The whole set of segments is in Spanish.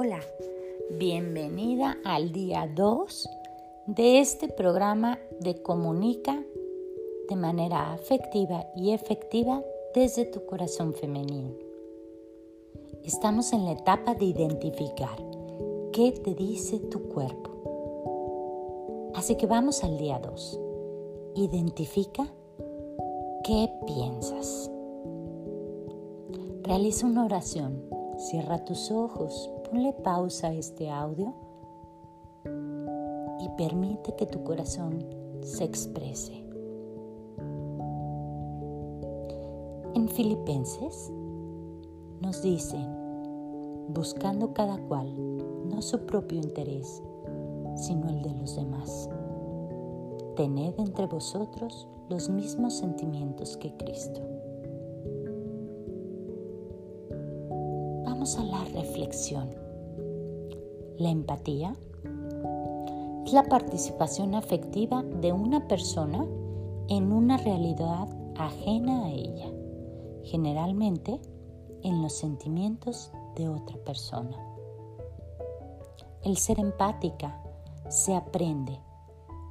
Hola, bienvenida al día 2 de este programa de Comunica de manera afectiva y efectiva desde tu corazón femenino. Estamos en la etapa de identificar qué te dice tu cuerpo. Así que vamos al día 2. Identifica qué piensas. Realiza una oración. Cierra tus ojos, ponle pausa a este audio y permite que tu corazón se exprese. En Filipenses nos dicen, buscando cada cual no su propio interés, sino el de los demás. Tened entre vosotros los mismos sentimientos que Cristo. A la reflexión. La empatía es la participación afectiva de una persona en una realidad ajena a ella, generalmente en los sentimientos de otra persona. El ser empática se aprende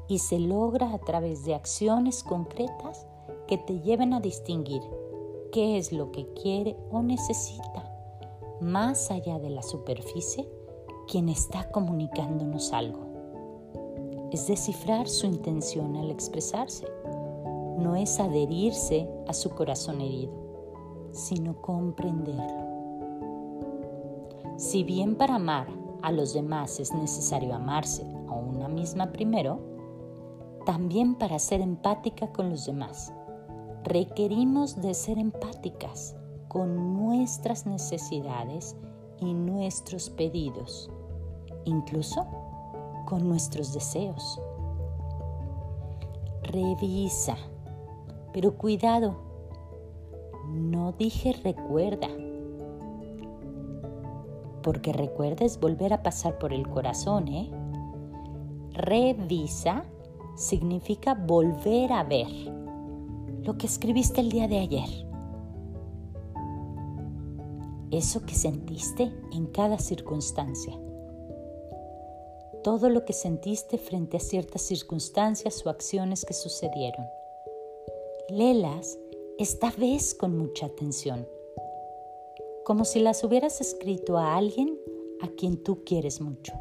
y se logra a través de acciones concretas que te lleven a distinguir qué es lo que quiere o necesita más allá de la superficie quien está comunicándonos algo. Es descifrar su intención al expresarse. No es adherirse a su corazón herido, sino comprenderlo. Si bien para amar a los demás es necesario amarse a una misma primero, también para ser empática con los demás requerimos de ser empáticas con nuestras necesidades y nuestros pedidos, incluso con nuestros deseos. Revisa, pero cuidado, no dije recuerda, porque recuerda es volver a pasar por el corazón, ¿eh? Revisa significa volver a ver lo que escribiste el día de ayer eso que sentiste en cada circunstancia. Todo lo que sentiste frente a ciertas circunstancias o acciones que sucedieron. Léelas esta vez con mucha atención, como si las hubieras escrito a alguien a quien tú quieres mucho.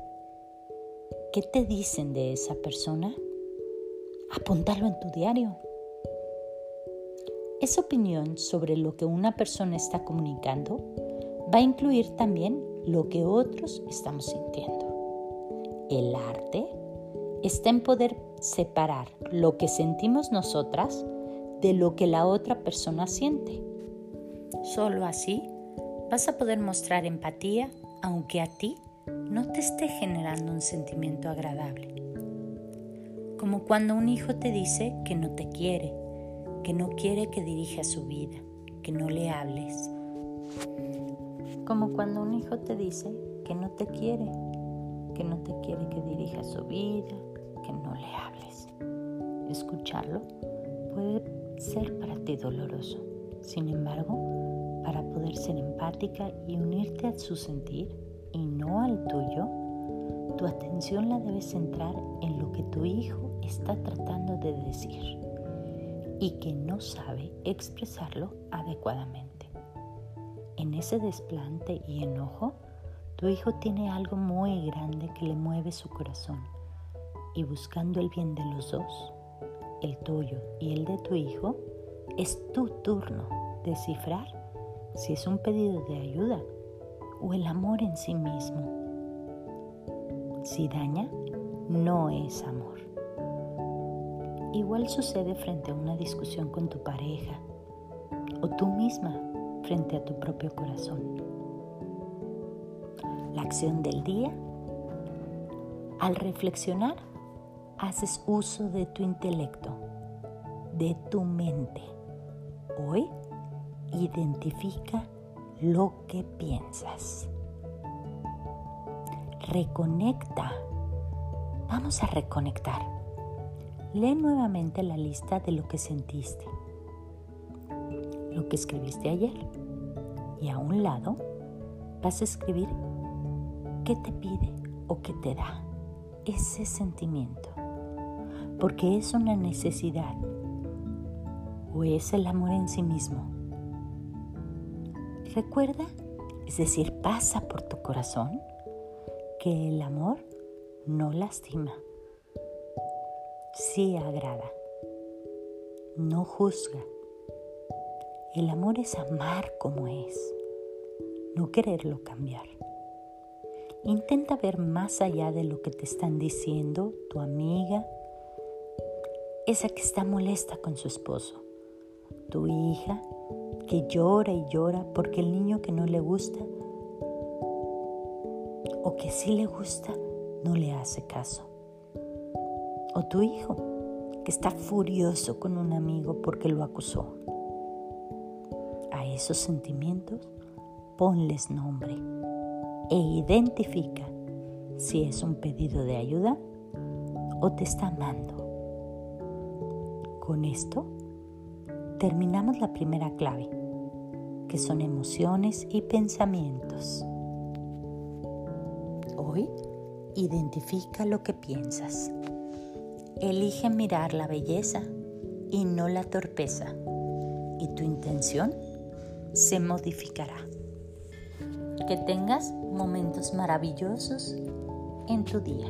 ¿Qué te dicen de esa persona? Apúntalo en tu diario. Esa opinión sobre lo que una persona está comunicando va a incluir también lo que otros estamos sintiendo. El arte está en poder separar lo que sentimos nosotras de lo que la otra persona siente. Solo así vas a poder mostrar empatía aunque a ti no te esté generando un sentimiento agradable. Como cuando un hijo te dice que no te quiere, que no quiere que dirija su vida, que no le hables, como cuando un hijo te dice que no te quiere, que no te quiere que dirija su vida, que no le hables. Escucharlo puede ser para ti doloroso. Sin embargo, para poder ser empática y unirte a su sentir y no al tuyo, tu atención la debes centrar en lo que tu hijo está tratando de decir y que no sabe expresarlo adecuadamente en ese desplante y enojo, tu hijo tiene algo muy grande que le mueve su corazón. Y buscando el bien de los dos, el tuyo y el de tu hijo, es tu turno descifrar si es un pedido de ayuda o el amor en sí mismo. Si daña, no es amor. Igual sucede frente a una discusión con tu pareja o tú misma frente a tu propio corazón. La acción del día. Al reflexionar, haces uso de tu intelecto, de tu mente. Hoy, identifica lo que piensas. Reconecta. Vamos a reconectar. Lee nuevamente la lista de lo que sentiste lo que escribiste ayer. Y a un lado vas a escribir ¿Qué te pide o qué te da ese sentimiento? Porque es una necesidad o es el amor en sí mismo. Recuerda, es decir, pasa por tu corazón que el amor no lastima, sí agrada, no juzga. El amor es amar como es, no quererlo cambiar. Intenta ver más allá de lo que te están diciendo tu amiga, esa que está molesta con su esposo, tu hija que llora y llora porque el niño que no le gusta o que sí le gusta no le hace caso. O tu hijo que está furioso con un amigo porque lo acusó. Esos sentimientos ponles nombre e identifica si es un pedido de ayuda o te está amando. Con esto terminamos la primera clave, que son emociones y pensamientos. Hoy identifica lo que piensas. Elige mirar la belleza y no la torpeza, y tu intención se modificará. Que tengas momentos maravillosos en tu día.